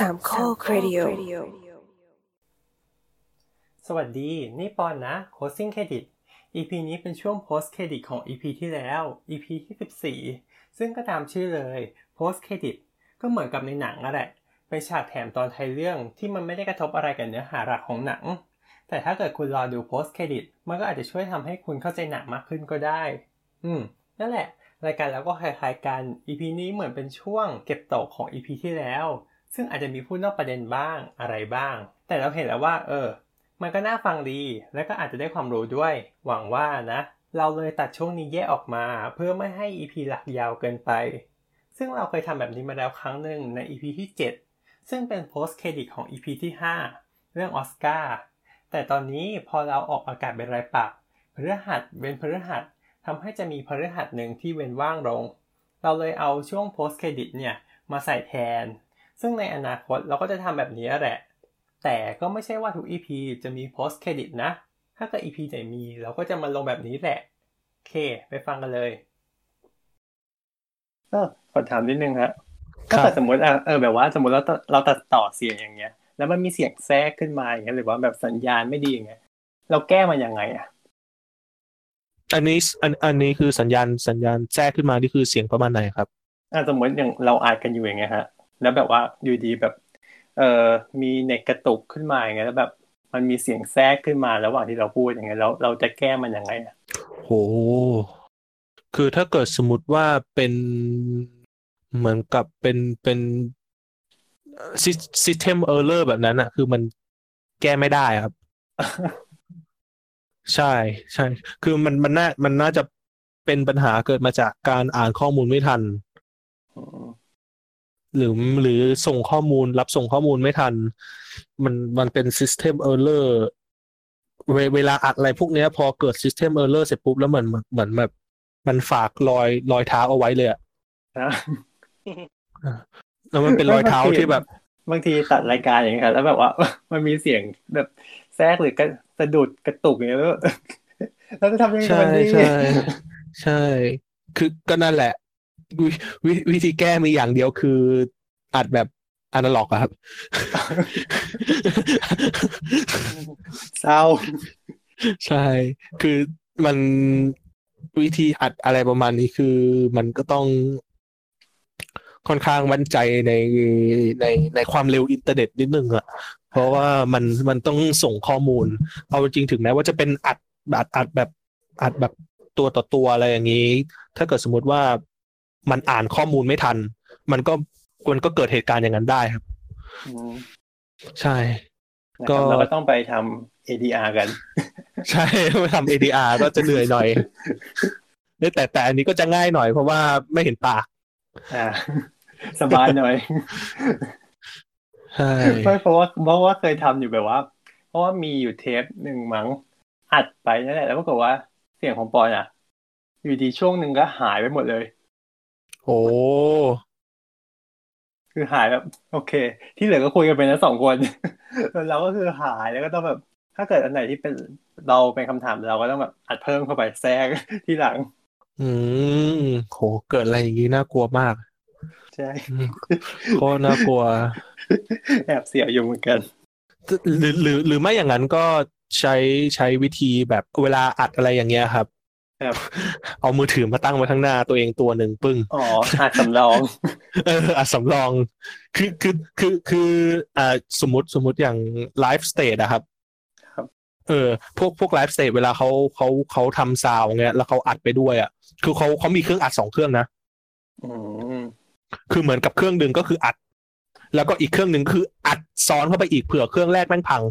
สามข้อครดิโอสวัสดี นี่ปอนนะ Closing Credit EP นี้เป็นช่วง Post Credit ของ EP ที่แล้ว EP ที่ 14 ซึ่งก็ตามชื่อเลย Post Credit ก็เหมือนกับในหนังนั่นแหละเป็นฉากแถมตอนท้ายเรื่องที่มันไม่ได้กระทบอะไรกับเนื้อหาหลักของหนัง แต่ถ้าเกิดคุณรอดู Post Credit มันก็อาจจะช่วยทำให้คุณเข้าใจหนังมากขึ้นก็ได้ อืม นั่นแหละ รายการเราก็คล้ายๆกัน EP นี้เหมือนเป็นช่วงเก็บตกของ EP ที่แล้ว ซึ่งอาจจะมีพูดนอกประเด็นบ้างอะไรบ้าง แต่เราเห็นแล้วว่า เออ มันก็น่าฟังดี และก็อาจจะได้ความรู้ด้วย หวังว่านะ เราเลยตัดช่วงนี้แยกออกมา เพื่อไม่ให้ EP หลักยาวเกินไป ซึ่งเราเคยทำแบบนี้มาแล้วครั้งหนึ่งใน EP ที่ 7 ซึ่งเป็น post credit ของ EP ที่ 5 เรื่องออสการ์ แต่ตอนนี้พอเราออกอากาศเป็นรายปักพฤหัสเว้นพฤหัสทำให้จะมีพฤหัสหนึ่งที่เว้นว่างลง เราเลยเอาช่วง post credit เนี่ยมาใส่แทน ซึ่งในอนาคตเราก็จะทำแบบนี้แหละ แต่ก็ไม่ใช่ว่าทุก EP จะมี post credit นะ ถ้าเกิด EP ไหนมีเราก็จะมาลงแบบนี้แหละ โอเค ไปฟังกันเลยเออขอถามนิดนึงฮะถ้าเกิดสมมติอะเออแบบว่าสมมติเราเราตัดต่อเสียงอย่างเงี้ย แล้วมันมีเสียงแทรกขึ้นมาอย่างเงี้ยหรือว่าแบบสัญญาณไม่ดีอย่างเงี้ยเราแก้มันยังไงอะอันนี้อันอันนี้คือสัญญาณสัญญาณแทรกขึ้นมานี่คือเสียงประมาณไหนครับอะสมมติอย่างเราอ่านกันอยู่อย่างเงี้ยฮะ แล้วแบบว่าอยู่ดีแบบ เออมีเน็ตกระตุกขึ้นมาอย่างเงี้ยแล้วแบบมันมีเสียงแทรกขึ้นมาระหว่างที่เราพูดอย่างเงี้ยแล้วเราจะแก้มันยังไงอะโหคือถ้าเกิดสมมติว่าเป็นเหมือนกับเป็นเป็น system error แบบนั้นอะคือมันแก้ไม่ได้ครับ ใช่ ใช่ คือมันมันน่ามันน่าจะเป็นปัญหาเกิดมาจากการอ่านข้อมูลไม่ทัน หรือหรือส่งข้อมูลรับส่งข้อมูลไม่ทัน มันมันเป็น System Error เวเวลาอัดอะไรพวกเนี้ย พอเกิด System Error เสร็จปุ๊บแล้วเหมือนเหมือนแบบ มันฝากรอยรอยเท้าเอาไว้เลยอะแล้วมันเป็นรอยเท้าที่แบบ บางทีตัดรายการอย่างเงี้ยแล้วแบบว่า มันมีเสียงแบบแทรกหรือกระสะดุดกระตุกอย่างเงี้ยแล้วเราจะทำยังไงใช่มันดีใช่ใช่ คือก็นั่นแหละ ววิวิธีแก้มีอย่างเดียวคืออัดแบบอนาล็อกอะครับเศร้าใช่ คือมันวิธีอัดอะไรประมาณนี้คือมันก็ต้องค่อนข้างมั่นใจในในในความเร็วอินเทอร์เน็ตนิดนึงอะเพราะว่ามันมันต้องส่งข้อมูล เอาจริงถึงแม้ว่าจะเป็นอัดอัดอัดแบบอัดแบบตัวต่อตัวอะไรอย่างนี้ ถ้าเกิดสมมติว่า มันอ่านข้อมูลไม่ทัน มันก็มันก็เกิดเหตุการณ์อย่างนั้นได้ครับอืมใช่ก็ก็เราก็ต้องไปทำ ADR กัน ใช่ทำ ADR ก็จะเหนื่อยหน่อยแต่แต่อันนี้ก็จะง่ายหน่อยเพราะว่าไม่เห็นปากอ่าสบายหน่อยใช่ไม่เพราะว่าเพราะว่าเคยทำอยู่แบบว่า เพราะว่ามีอยู่เทปหนึ่งมั้งอัดไปนั่นแหละแล้วปรากฏว่าเสียงของปอนอะ อยู่ดีช่วงหนึ่งก็หายไปหมดเลย โอ้คือหายแบบ โอเค ที่เหลือก็คุยกันเป็นทั้งสองคนแล้วเราก็คือหายแล้วก็ต้องแบบ ถ้าเกิดอันไหนที่เป็นเราเป็นคำถามเราก็ต้องแบบอัดเพิ่มเข้าไปแทรกที่หลัง อืมโหเกิดอะไรอย่างนี้น่ากลัวมาก ใช่อืมก็น่ากลัว แอบเสียวอยู่เหมือนกัน หรือหรือหรือไม่อย่างนั้นก็ใช้ใช้วิธีแบบเวลาอัดอะไรอย่างเงี้ยครับ ครับเอามือถือมาตั้งไว้ข้างหน้าตัวเองตัวหนึ่งปึ้งอ๋ออัดสำรอง เอออัดสำรอง คือคือคือคืออ่าสมมติสมมติอย่าง live stage อะครับครับเออพวกพวก live stage เวลาเขาเขาเขาทำซาวเงี้ยแล้วเขาอัดไปด้วยอะคือเขาเขามีเครื่องอัดสองเครื่องนะอืมคือเหมือนกับเครื่องหนึ่งก็คืออัด แล้วก็อีกเครื่องหนึ่งคืออัดซ้อนเข้าไปอีกเผื่อเครื่องแรกแม่งพัง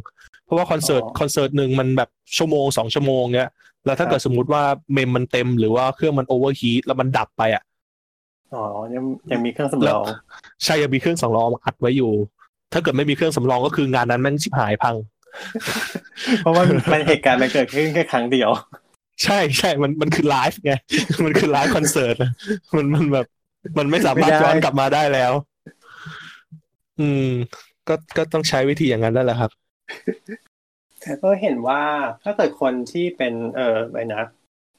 เพราะว่าคอนเสิร์ตคอนเสิร์ตหนึ่งมันแบบชั่วโมงสองชั่วโมงเงี้ย แล้วถ้าเกิดสมมุติว่า mem มันเต็มหรือว่าเครื่องมัน overheat แล้วมันดับไปอะอ๋อยังยังมีเครื่องสำรองใช่ยังมีเครื่องสำรองอัดไว้อยู่ ถ้าเกิดไม่มีเครื่องสำรองก็คืองานนั้นแม่งชิบหายพัง เพราะว่ามันเหตุการณ์มันเกิดขึ้นแค่ครั้งเดียว ใช่ใช่มันมันคือไลฟ์ไงมันคือ live concert อะมันมันแบบ มันไม่สามารถไม่ได้ย้อนกลับมาได้แล้ว อืม ก็ก็ต้องใช้วิธีอย่างนั้นนั่นแหละครับ ก็เห็นว่าถ้าเกิดคนที่เป็นเอ่ออะไรนะ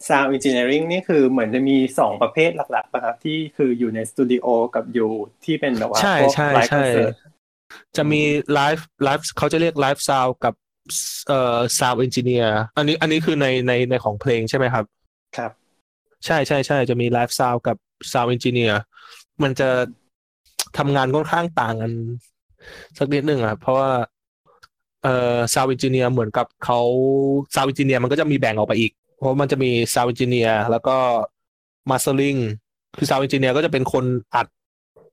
sound engineering นี่คือเหมือนจะมีสองประเภทหลักๆป่ะครับที่คืออยู่ในสตูดิโอกับอยู่ที่เป็นแบบว่าใช่พวกใช่ live concert ใช่จะมี live live เขาจะเรียก live sound กับเอ่อ sound engineer อันนี้อันนี้คือในในในของเพลงใช่ไหมครับ ครับ ใช่ใช่ใช่จะมี live sound กับ sound engineer มันจะทำงานค่อนข้างต่างกันสักนิดหนึ่งอะเพราะว่า เอ่อ sound engineer เหมือนกับเขาsound engineer มันก็จะมีแบ่งออกไปอีก เพราะมันจะมี sound engineer แล้วก็ mastering คือ sound engineer ก็จะเป็นคนอัด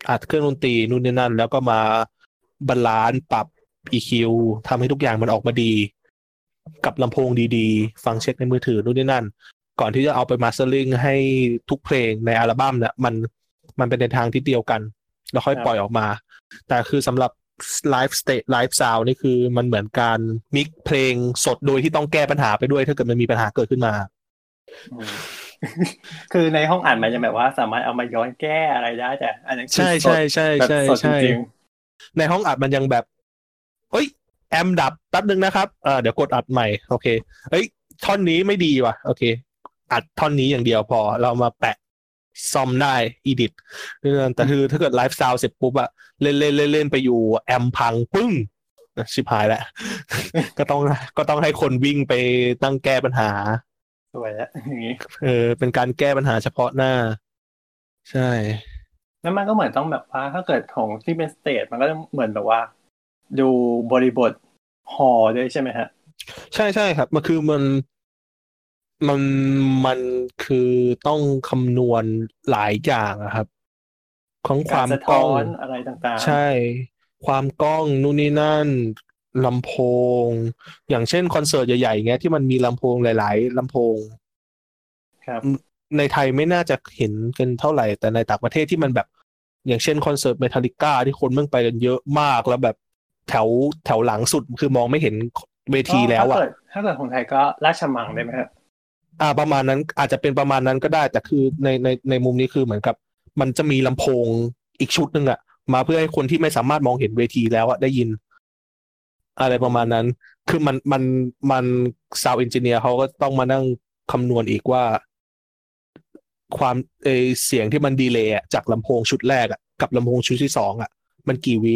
อัดเครื่องดนตรีนู่นนี่นั่น แล้วก็มา balance ปรับ EQ ทำให้ทุกอย่างมันออกมาดี กับลำโพงดีๆ ฟังเช็คในมือถือนู่นนี่นั่น ก่อนที่จะเอาไป mastering ให้ทุกเพลงในอัลบั้มเนี่ยมันมันเป็นในทางที่เดียวกัน แล้วค่อยปล่อยออกมา แต่คือสำหรับ ไลฟ์สเต e ไลฟ์ซาวนี่คือมันเหมือนการ mix เพลงสดโดยที่ต้องแก้ปัญหาไปด้วย ถ้าเกิดมันมีปัญหาเกิดขึ้นมาอืมคือในห้องอัดมันจะแบบว่าสามารถเอามาย้อนแก้อะไรได้แต่อันนั้นคือใช่สดใช่ใช่แบบใช่สดจใช่ในห้องอัดมันยังแบบเฮ้ย amp ดับแป๊บนึงนะครับเออเดี๋ยวกดอัดใหม่โอเคเฮ้ยท่อนนี้ไม่ดีว่ะ โอเค อัดท่อนนี้อย่างเดียวพอ เรามาแปะ ซ่อมได้edit แต่คือถ้าเกิด live sound เสร็จปุ๊บอะเล่นเล่นเล่นเล่นไปอยู่ amp พังปึ้งชิบหายแล้วก็ต้องก็ต้องให้คนวิ่งไปตั้งแก้ปัญหาๆสวยแล้วอย่างนี้เออเป็นการแก้ปัญหาเฉพาะหน้า ใช่ แล้วมันก็เหมือนต้องแบบว่า ถ้าเกิดของที่เป็น stage มันก็ต้องเหมือนแบบว่า ดูบริบทหอด้วยใช่ไหมฮะ ใช่ใช่ครับ มันคือมัน มันมันคือต้องคำนวณหลายอย่างอะครับ ของคการวามสะกล้ท้อองนอะไรต่างๆ ใช่ ความกล้องนู่นนี่นั่นลำโพง อย่างเช่นคอนเสิร์ตใหญ่ๆเงี้ยที่มันมีลำโพงหลาย ๆลำโพง ครับ ในไทยไม่น่าจะเห็นกันเท่าไหร่ แต่ในต่างประเทศที่มันแบบ อย่างเช่นคอนเสิร์ตเมทัลิก้าที่คนเมื่งไปกันเยอะมากแล้วแบบแถวแถวหลังสุดคือมองไม่เห็นเวทีแล้วถ้าอะเกิดถ้าเกิดของไทยก็ราชมังได้ไหมฮะ อ่าประมาณนั้นอาจจะเป็นประมาณนั้นก็ได้ แต่คือในในในมุมนี้คือเหมือนกับ มันจะมีลำโพงอีกชุดหนึ่งอะมาเพื่อให้คนที่ไม่สามารถมองเห็นเวทีแล้วอะได้ยิน อะไรประมาณนั้น คือมันมันมันซาวเอนจิเนียร์เขาก็ต้องมานั่งคำนวณอีกว่า ความเออเสียงที่มันดีเลย์อะจากลำโพงชุดแรกอะกับลำโพงชุดที่สองอะมันกี่วิ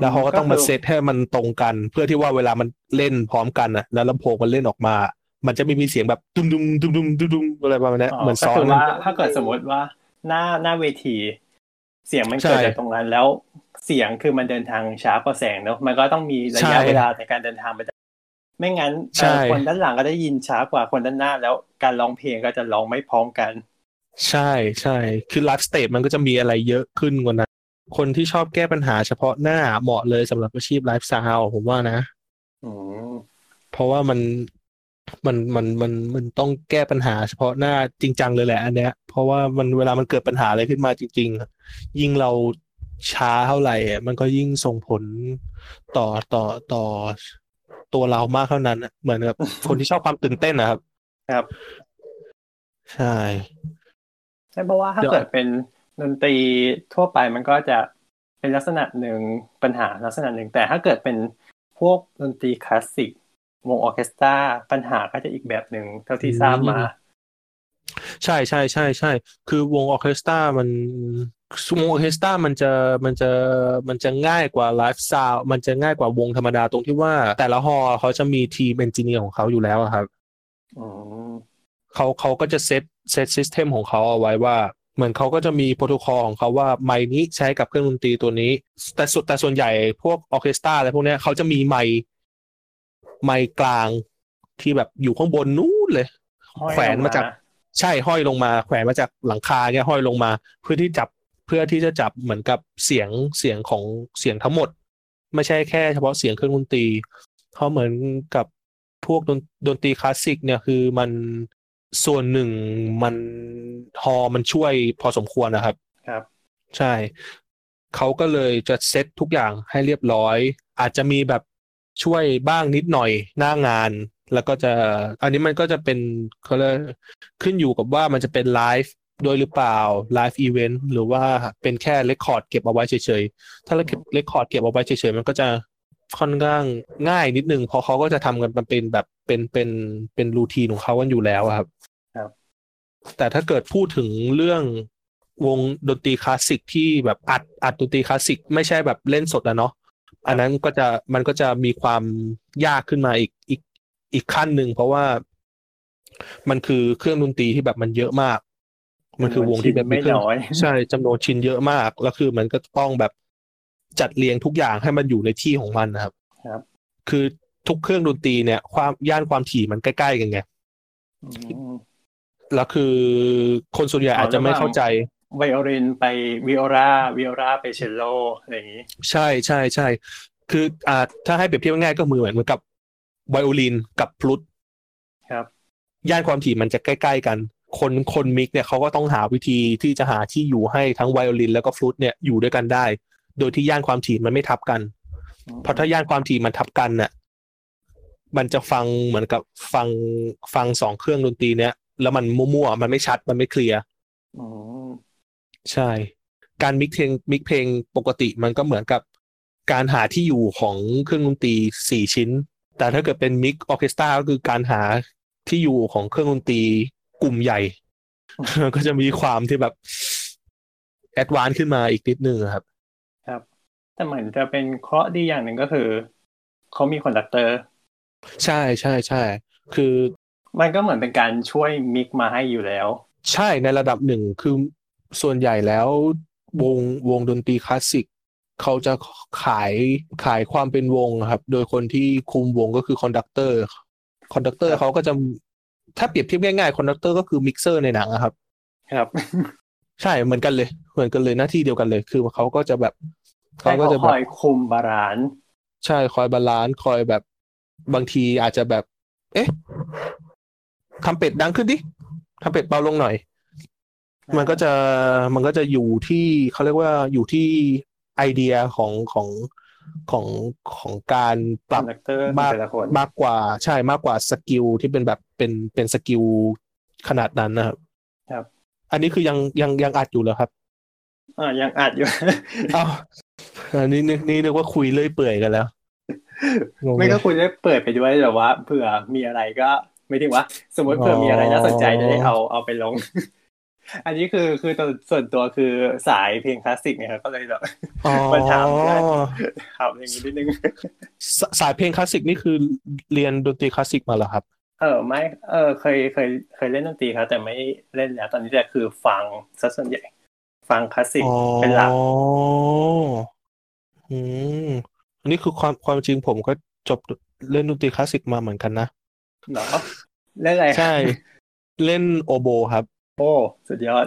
แล้วเขาก็ต้องมาเซตให้มันตรงกัน เพื่อที่ว่าเวลามันเล่นพร้อมกันอะแล้วลำโพงมันเล่นออกมา มันจะไม่มีเสียงแบบดุมดุมดุมดุมดุมดุมอะไรประมาณนี้เหมือนก็ซ้อคืนอว่าถ้าเกิดสมมติว่าหน้าหน้าเวที เสียงมันเกิดใช่จากตรงนั้น แล้วเสียงคือมันเดินทางช้ากว่าแสงเนอะมันก็ต้องมีระใช่ยะเวลาในการเดินทางไปไม่งั้นใช่เอ่อคนด้านหลังก็ได้ยินช้ากว่าคนด้านหน้า แล้วการร้องเพลงก็จะร้องไม่พร้อมกัน ใช่ใช่คือไลฟ์สเต e มันก็จะมีอะไรเยอะขึ้นกว่านั้นคนที่ชอบแก้ปัญหาเฉพาะหน้าเหมาะเลยสำหรับอาชีพ live sound ผมว่านะอืมเพราะว่ามัน มันมันมันมันต้องแก้ปัญหาเฉพาะหน้าจริงจังเลยแหละ อันเนี้ย เพราะว่ามันเวลามันเกิดปัญหาอะไรขึ้นมาจริงๆอะยิ่งเราช้าเท่าไหร่อะมันก็ยิ่งส่งผลต่อต่อต่อตัวเรามากเท่านั้นอะเหมือนกับคนที่ชอบความตื่นเต้นนะครับ ครับ ใช่ใช่เพราะว่าถ้าเดี๋ยวเกิดเป็นดนตรีทั่วไปมันก็จะเป็นลักษณะหนึ่งปัญหาลักษณะหนึ่งแต่ถ้าเกิดเป็นพวกดนตรีคลาสสิก วงออร์เคสตราปัญหาก็จะอีกแบบหนึ่งเท่าที่ทราบมา ใช่ใช่ใช่ใช่คือวงออร์เคสตรามันวงออร์เคสตรามันจะมันจะมันจะง่ายกว่า live sound มันจะง่ายกว่าวงธรรมดาตรงที่ว่า แต่ละฮอลล์เขาจะมีทีม engineer ของเขาอยู่แล้วอะครับอืมเขาเขาก็จะเซตเซต system ของเขาเอาไว้ว่าเหมือนเขาก็จะมีโปรโตคอลของเขาว่าไมค์นี้ใช้กับเครื่องดนตรีตัวนี้ แต่สุดแต่ส่วนใหญ่พวกออร์เคสตราอะไรพวกเนี้ยเขาจะมีไมค์ ไมค์กลางที่แบบอยู่ข้างบนนู้นเลยห้อยแขวนมาจากลงใช่ห้อยลงมา แขวนมาจากหลังคาเนี่ยห้อยลงมา เพื่อที่จับเพื่อที่จะจับเหมือนกับเสียงเสียงของเสียงทั้งหมด ไม่ใช่แค่เฉพาะเสียงเครื่องดนตรีเขาเหมือนกับพวกดนดนตรีคลาสสิกเนี่ยคือมันส่วนหนึ่งมันฮอลล์มันช่วยพอสมควรนะครับ ครับ ใช่เขาก็เลยจะเซตทุกอย่างให้เรียบร้อย อาจจะมีแบบ ช่วยบ้างนิดหน่อยหน้างาน แล้วก็จะอันนี้มันก็จะเป็นเขาเรียกขึ้นอยู่กับว่ามันจะเป็นไลยหรือเปล่า live event หรือว่าเป็นแค่ record เก็บเอาไว้เฉยๆ ถ้าเราเก็บ record เก็บเอาไว้เฉยๆ มันก็จะค่อนข้างง่ายนิดนึงเพราะเขาก็จะทำกันมันเป็นแบบเป็นเป็นเป็นรูทีนของเขากันอยู่แล้วอะครับ ครับ แต่ถ้าเกิดพูดถึงเรื่องวงดนตรีคลาสสิกที่แบบอัดอัดดนตรีคลาสสิกไม่ใช่แบบเล่นสดอะเนาะ อันนั้นก็จะมันก็จะมีความยากขึ้นมาอีกอีกอีกขั้นหนึ่งเพราะว่ามันคือเครื่องดนตรีที่แบบมันเยอะมาก มันคือวงที่แบบไม่เครื่องน้อยใช่จำนวนชิ้นเยอะมากแล้วคือมันก็ต้องแบบจัดเรียงทุกอย่างให้มันอยู่ในที่ของมันนะครับ ครับ คือทุกเครื่องดนตรีเนี่ย ความย่านความถี่มันใกล้ๆกันไงอืมแล้วคือคนส่วนใหญ่อ๋ออาจจะไม่ระหว่างเข้าใจ ไวโอลินไปวิโอลาวิโอลาไปเชลโลอะไรอย่างนี้ ใช่ใช่ใช่คืออ่าถ้าให้เปรียบเทียบง่ายๆก็มือเหมือนเหมือนกับไวโอลินกับฟลุตครับย่านความถี่มันจะใกล้ ๆ กัน คนคนมิกเนี่ยเขาก็ต้องหาวิธีที่จะหาที่อยู่ให้ทั้งไวโอลินแล้วก็ฟลุตเนี่ยอยู่ด้วยกันได้ โดยที่ย่านความถี่มันไม่ทับกัน เพราะถ้าย่านความถี่มันทับกันน่ะ มันจะฟังเหมือนกับฟังฟังสองเครื่องดนตรีเนี้ยแล้วมันมั่วๆมันไม่ชัดมันไม่เคลียร์อืม ใช่ การ mix เพลง mix เพลงปกติมันก็เหมือนกับการหาที่อยู่ของเครื่องดนตรีสี่ชิ้น แต่ถ้าเกิดเป็น mix ออร์เคสตราก็คือการหาที่อยู่ของเครื่องดนตรีกลุ่มใหญ่ ก็จะมีความที่แบบ advance ขึ้นมาอีกนิดนึงอะครับ ครับ แต่เหมือนจะเป็นเคราะห์ดีอย่างหนึ่งก็คือ เขามี conductor ใช่ใช่ใช่คือ มันก็เหมือนเป็นการช่วย mix มาให้อยู่แล้ว ใช่ในระดับหนึ่งคือ ส่วนใหญ่แล้ววงวงดนตรีคลาสสิกเขาจะขายขายความเป็นวงครับ โดยคนที่คุมวงก็คือ conductor conductor ครับเขาก็จะถ้าเปรียบเทียบง่ายๆ conductor ก็คือมิกเซอร์ในหนังอะครับ ครับ ใช่เหมือนกันเลย เหมือนกันเลยหน้าที่เดียวกันเลย คือเขาก็จะแบบให้เขาก็เขาจะแบบคอยคุม balance ใช่คอยบาลานซ์คอยแบบบางทีอาจจะแบบ เอ๊ะ trumpet ดังขึ้นดิ trumpet เบาลงหน่อย มันก็จะมันก็จะอยู่ที่เขาเรียกว่าอยู่ที่ไอเดียของของของของการครับ conductor มากแต่ละคนมากกว่าใช่มากกว่า skill ที่เป็นแบบเป็นเป็น skill ขนาดนั้นนะครับครับ อันนี้คือยังยังยังอัดอยู่เหรอครับอ่ายังอัดอยู่อ้าวอันนี้นึกนี่นึกว่าคุยเรื่อยเปื่อยกันแล้วงงไม่ก็เลยคุณได้เปิดไปด้วยแต่ว่าเผื่อมีอะไรก็ไม่ถึงว่า สมมติเผื่อมีอะไรน่าสนใจอ๋อจะได้เอาเอาไปลง อันนี้คือคือตัวส่วนตัวคือสายเพลงคลาสสิกเนี่ยครับก็เลยแบบอ๋อมันถามได้ถามอย่างนี้นิดนึงสสายเพลงคลาสสิกนี่คือเรียนดนตรีคลาสสิกมาเหรอครับ เออไม่เออเคยเคยเคยเล่นดนตรีครับแต่ไม่เล่นแล้วตอนนี้แต่คือฟังซะส่วนใหญ่ ฟังคลาสสิกอ๋อเป็นหลักอืมอันนี้คือความความจริงผมก็จบเล่นดนตรีคลาสสิกมาเหมือนกันนะเนาะเล่นอะไรใช่ เล่นโอโบครับ โอ้สุดยอด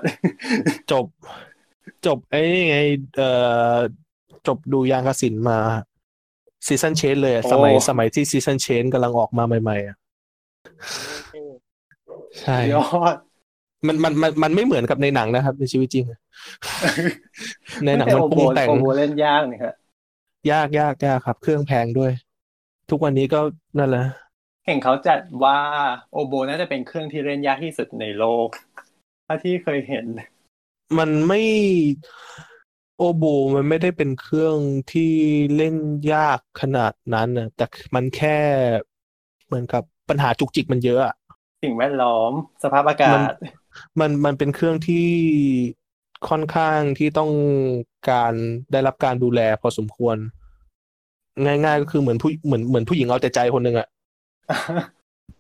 จบ จบไอ้นี่ไงเอ่อจบดุริยางคศิลป์มา Seasons Change เลยอะโอ้สมัยสมัยที่ Seasons Change กำลังออกมาใหม่ๆอะใช่สุดยอดมันมันมันมันไม่เหมือนกับในหนังนะครับ ในชีวิตจริงอะในหนังมันโอปโบรุงแต่งโอโบเล่นยากนี่ครับยากยากยากครับ เครื่องแพงด้วย ทุกวันนี้ก็นั่นแหละเห็นเขาจัดว่าโอโบน่าจะเป็นเครื่องที่เล่นยากที่สุดในโลก ถ้าที่เคยเห็น มันไม่โอโบมันไม่ได้เป็นเครื่องที่เล่นยากขนาดนั้นนะแต่มันแค่เหมือนกับปัญหาจุกจิกมันเยอะอะสิ่งแวดล้อมสภาพอากาศ มันมันเป็นเครื่องที่ค่อนข้างที่ต้องการได้รับการดูแลพอสมควร ง่าย ๆ ก็คือเหมือนผู้เหมือนเหมือนผู้หญิงเอาแต่ใจคนหนึ่งอะ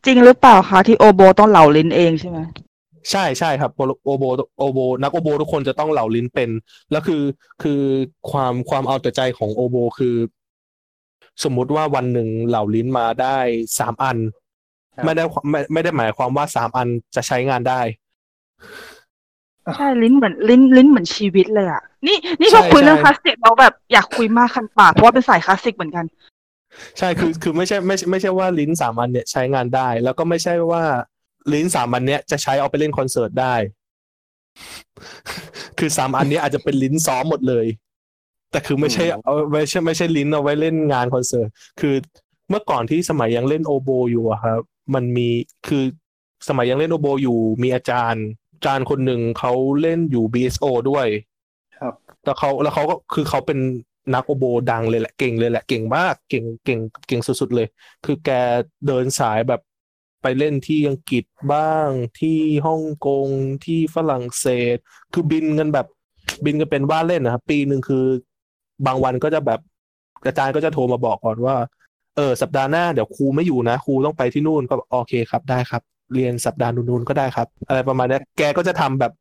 จริงหรือเปล่าคะที่โอโบต้องเหล่าลิ้นเองใช่ไหม ใช่ใช่ครับโอโอโบโอโบ นักโอโบ ทุกคนจะต้องเหล่าลิ้นเป็น แล้วคือคือความความเอาแต่ใจของโอโบ คือ สมมุติว่าวันหนึ่งเหล่าลิ้นมาได้สามอันครับไม่ได้ไม่ไม่ได้หมายความว่าสามอันจะใช้งานได้ ใช่ลิ้นเหมือนลิ้นลิ้นเหมือนชีวิตเลยอะ นี่นี่ใช่พอคุยเรื่องใช่คลาสสิกเราแบบอยากคุยมากคันปากเพราะว่าเป็นสายคลาสสิกเหมือนกันใช่คือคือไม่ใช่ไม่ใช่ไม่ใช่ว่าลิ้นสามอันเนี่ยใช้งานได้ แล้วก็ไม่ใช่ว่า ลิ้นสามอันเนี้ยจะใช้เอาไปเล่นคอนเสิร์ตได้ คือสามอันเนี้ยอาจจะเป็นลิ้นซ้อมหมดเลย แต่คือไม่ใช่อืมเอาไม่ใช่ไม่ใช่ลิ้นเอาไว้เล่นงานคอนเสิร์ต คือเมื่อก่อนที่สมัยยังเล่นโอโบอยู่อะครับ มันมีคือสมัยยังเล่นโอโบอยู่ มีอาจารย์อาจารย์คนหนึ่งเขาเล่นอยู่ BSO ด้วย ครับแล้วเขาแล้วเขาก็คือเขาเป็นนักโอโบดังเลยแหละเก่งเลยแหละเก่งมากเก่งเก่งเก่งสุดๆเลย คือแกเดินสายแบบ ไปเล่นที่อังกฤษบ้าง ที่ฮ่องกงที่ฝรั่งเศส คือบินกันแบบบินกันเป็นว่าเล่นนะครับ ปีหนึ่งคือบางวันก็จะแบบอาจารย์ก็จะโทรมาบอกก่อนว่า เออ สัปดาห์หน้าเดี๋ยวครูไม่อยู่นะครูต้องไปที่นู่นก็โอเคครับได้ครับ เรียนสัปดาห์นู้นๆก็ได้ครับ อะไรประมาณนี้แกก็จะทำแบบ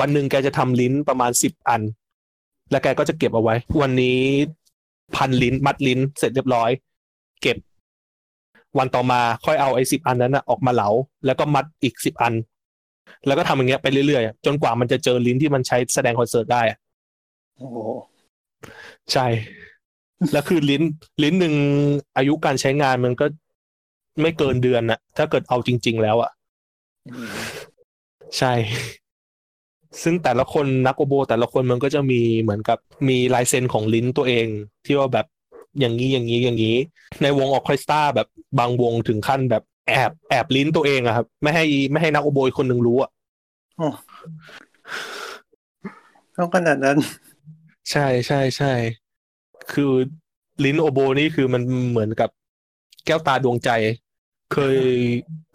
วันหนึ่งแกจะทำลิ้นประมาณสิบอัน แล้วแกก็จะเก็บเอาไว้ วันนี้พันลิ้นมัดลิ้นเสร็จเรียบร้อย เก็บ วันต่อมาค่อยเอาไอ้สิบอันนั้นนะออกมาเหลา แล้วก็มัดอีกสิบอัน แล้วก็ทำอย่างเงี้ยไปเรื่อยๆจนกว่ามันจะเจอลิ้นที่มันใช้แสดงคอนเสิร์ตได้อะโอ้โหใช่ แล้วคือลิ้น ลิ้นหนึ่งอายุการใช้งานมันก็ไม่เกินเดือนนะถ้าเกิดเอาจริง ๆ แล้วอะอืมใช่ ซึ่งแต่ละคนนักโอโบ แต่ละคนมันก็จะมีเหมือนกับมีลายเซ็นของลิ้นตัวเอง ที่ว่าแบบ อย่างนี้อย่างนี้อย่างนี้ ในวงออร์เคสตราแบบบางวงถึงขั้นแบบแอบแอบลิ้นตัวเองอะครับ ไม่ให้ไม่ให้นักโอโบอีกคนหนึ่งรู้อะโอ้ต้องขนาดนั้น ใช่ใช่ใช่คือลิ้นโอโบนี่คือมันเหมือนกับแก้วตาดวงใจ เคย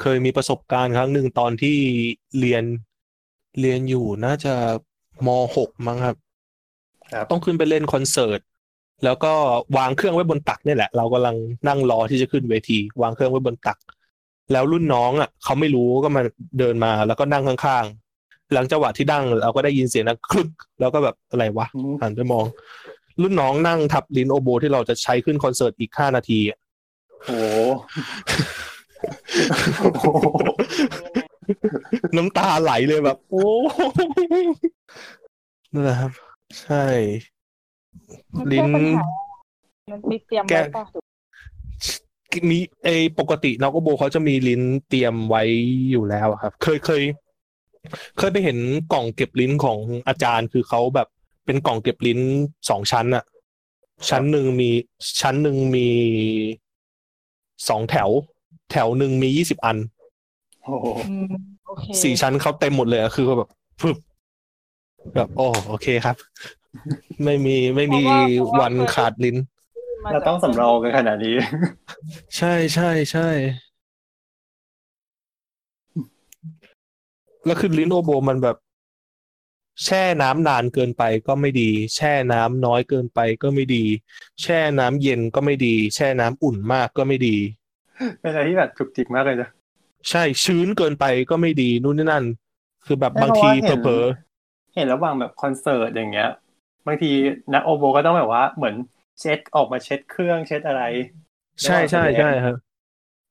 เคยมีประสบการณ์ครั้งหนึ่งตอนที่เรียนเรียนอยู่น่าจะมหกมั้งครับครับต้องขึ้นไปเล่นคอนเสิร์ต แล้วก็วางเครื่องไว้บนตักเนี่ยแหละ เรากำลังนั่งรอที่จะขึ้นเวที วางเครื่องไว้บนตัก แล้วรุ่นน้องอะเขาไม่รู้ก็มาเดินมาแล้วก็นั่งข้างๆ หลังจังหวะที่ดังเราก็ได้ยินเสียงนังคลึก แล้วก็แบบอะไรวะอืมหันไปมอง รุ่นน้องนั่งทับลิ้นโอโบที่เราจะใช้ขึ้นคอนเสิร์ตอีกห้านาทีอะโอ้โหโอ้โหน้ำตาไหลเลยแบบ โอ้นั่นแหละครับ ใช่มัน ลิ้แก้นปัญหามันมีเตรียมแก้ไว้ป่ะมีไอปกตินักโอโบเขาจะมีลิ้นเตรียมไว้อยู่แล้วอะครับ เคยเคย เคยไปเห็นกล่องเก็บลิ้นของอาจารย์ คือเขาแบบเป็นกล่องเก็บลิ้นสองชั้นอะชั้นหนึ่งมีชั้นหนึ่งมีสองแถว แถวหนึ่งมียี่สิบอันโอ้โหอืมโอเคสี่ชั้นเขาเต็มหมดเลยอะคือแบบฟึบแบบโอ้โอเคครับ ไม่มีไม่มีวันขาดลิ้นมเราต้องสำรองกันขนาดนี้ ใช่ใช่ใช่แล้วคือลิ้นโอโบมันแบบ แช่น้ำนานเกินไปก็ไม่ดี แช่น้ำน้อยเกินไปก็ไม่ดี แช่น้ำเย็นก็ไม่ดี แช่น้ำอุ่นมากก็ไม่ดีเป็นอะไรที่แบบจุกจิกมากเลยนะใช่ชื้นเกินไปก็ไม่ดีนู่นนี่นั่น คือแบบบางทีเพราะว่าเห็นเผลอเห็นระหว่างแบบคอนเสิร์ตอย่างเงี้ย บางทีนักโอโบก็ต้องแบบว่าเหมือนเช็ดออกมาเช็ดเครื่องเช็ดอะไรๆใช่ใช่ใช่ครับ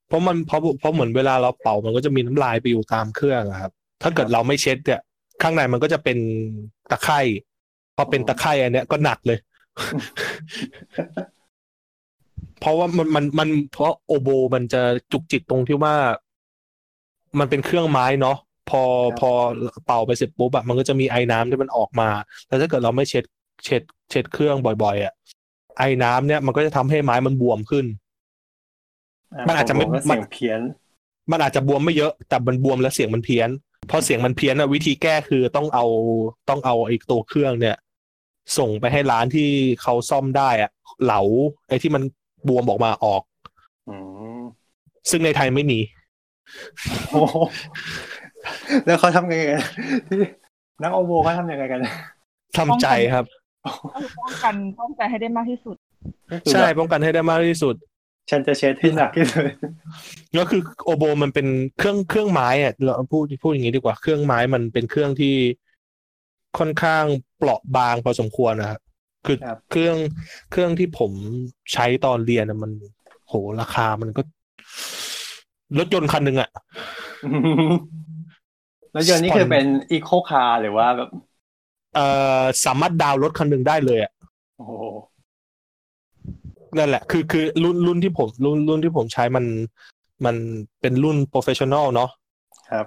เพราะมันเพราะเพราะเหมือนเวลาเราเป่ามันก็จะมีน้ำลายไปอยู่ตามเครื่องอะครับ ถ้าเกิดเราไม่เช็ดเนี่ยข้างในมันก็จะเป็นตะไคร่พอเป็นตะไคร่อันเนี้ยก็หนักเลย เพราะว่ามันมันมันเพราะโอโบมันจะจุกจิกตรงที่ว่า มันเป็นเครื่องไม้เนาะพอครับพอเป่าไปเสร็จปุ๊บอะมันก็จะมีไอ้น้ำที่มันออกมา แล้วถ้าเกิดเราไม่เช็ด เช็ดเช็ดเครื่องบ่อยๆอะไอ้น้ำเนี่ยมันก็จะทำให้ไม้มันบวมขึ้น มันอาจจะไม่โโหก็เสียงเพี้ยน มันอาจจะบวมไม่เยอะ แต่มันบวมแล้วเสียงมันเพี้ยน พอเสียงมันเพี้ยนอะวิธีแก้คือต้องเอาต้องเอาไอ้ตัวเครื่องเนี่ย ส่งไปให้ร้านที่เขาซ่อมได้อะเหลาไอ้ที่มันบวมออกมาออกอืมซึ่งในไทยไม่มีโอ้โหแล้วเขาทำยังไงกันที่นักโอโบเขาทำยังไงกันทำใจครับ ป้องกันป้องกันให้ได้มากที่สุด ใช่ป้องกันให้ได้มากที่สุด ฉันจะเช็ดที่หนักที่สุดก็คือโอโบมันเป็นเครื่องเครื่องไม้อะเราพูดพูดอย่างนี้ดีกว่าเครื่องไม้มันเป็นเครื่องที่ค่อนข้างเปราะบางพอสมควรนะครับคือครับเครื่องเครื่องที่ผมใช้ตอนเรียนอะมัน โหราคามันก็รถยนต์คันหนึ่งอะแล้วยนต์นี่คือเป็นอีโคคาร์หรือว่าแบบ เอ่อสามารถดาวน์รถคันหนึ่งได้เลยอะโอ้โหนั่นแหละ คือคือรุ่นรุ่นที่ผมรุ่นรุ่นที่ผมใช้มันมันเป็นรุ่น professional เนาะครับ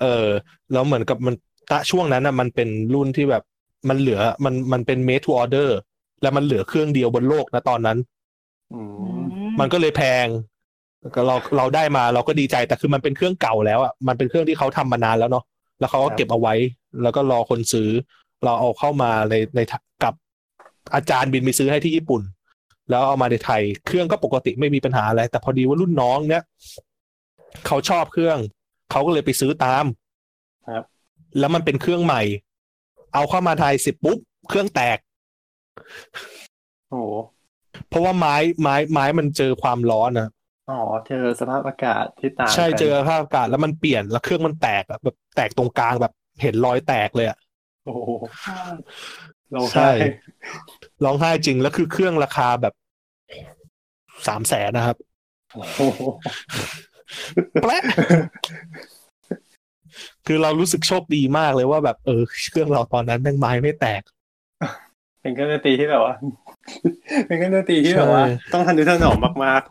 เออแล้วเหมือนกับมันตะช่วงนั้นนะมันเป็นรุ่นที่แบบมันเหลือมันมันเป็น made to order แล้วมันเหลือเครื่องเดียวบนโลกนะตอนนั้นอือืมมมันก็เลยแพงก็เราเราได้มาเราก็ดีใจแต่คือมันเป็นเครื่องเก่าแล้วอะมันเป็นเครื่องที่เขาทำมานานแล้วเนาะ แล้วเขาก็เก็บเอาไว้ แล้วก็รอคนซื้อ เราเอาเข้ามาในในกับอาจารย์บินไปซื้อให้ที่ญี่ปุ่น แล้วเอามาในไทย เครื่องก็ปกติไม่มีปัญหาอะไร แต่พอดีว่ารุ่นน้องเนี้ยเขาชอบเครื่อง เขาก็เลยไปซื้อตาม ครับ แล้วมันเป็นเครื่องใหม่ เอาเข้ามาไทยเสร็จปุ๊บ เครื่องแตก โอ้โหเพราะว่าไม้ไม้ไม้มันเจอความร้อนนะ อ๋อเจอสภาพอากาศที่ต่างใช่กันเจอสภาพอากาศแล้วมันเปลี่ยนแล้วเครื่องมันแตกอะแบบแตกตรงกลางแบบเห็นรอยแตกเลยอะโอ้โหใช่เราใช่ใช่ร้องไห้จริงแล้วคือเครื่องราคาแบบสามแสนนะครับ โอ้โหแปะคือเรารู้สึกโชคดีมากเลยว่าแบบเออเครื่องเราตอนนั้นแม่งไม้ไม่แตก เป็นเครื่องดนตรีที่แบบว่า เป็นเครื่องดนตรีที่แบบว่า ใช่ ต้องทะนุถนอมมาก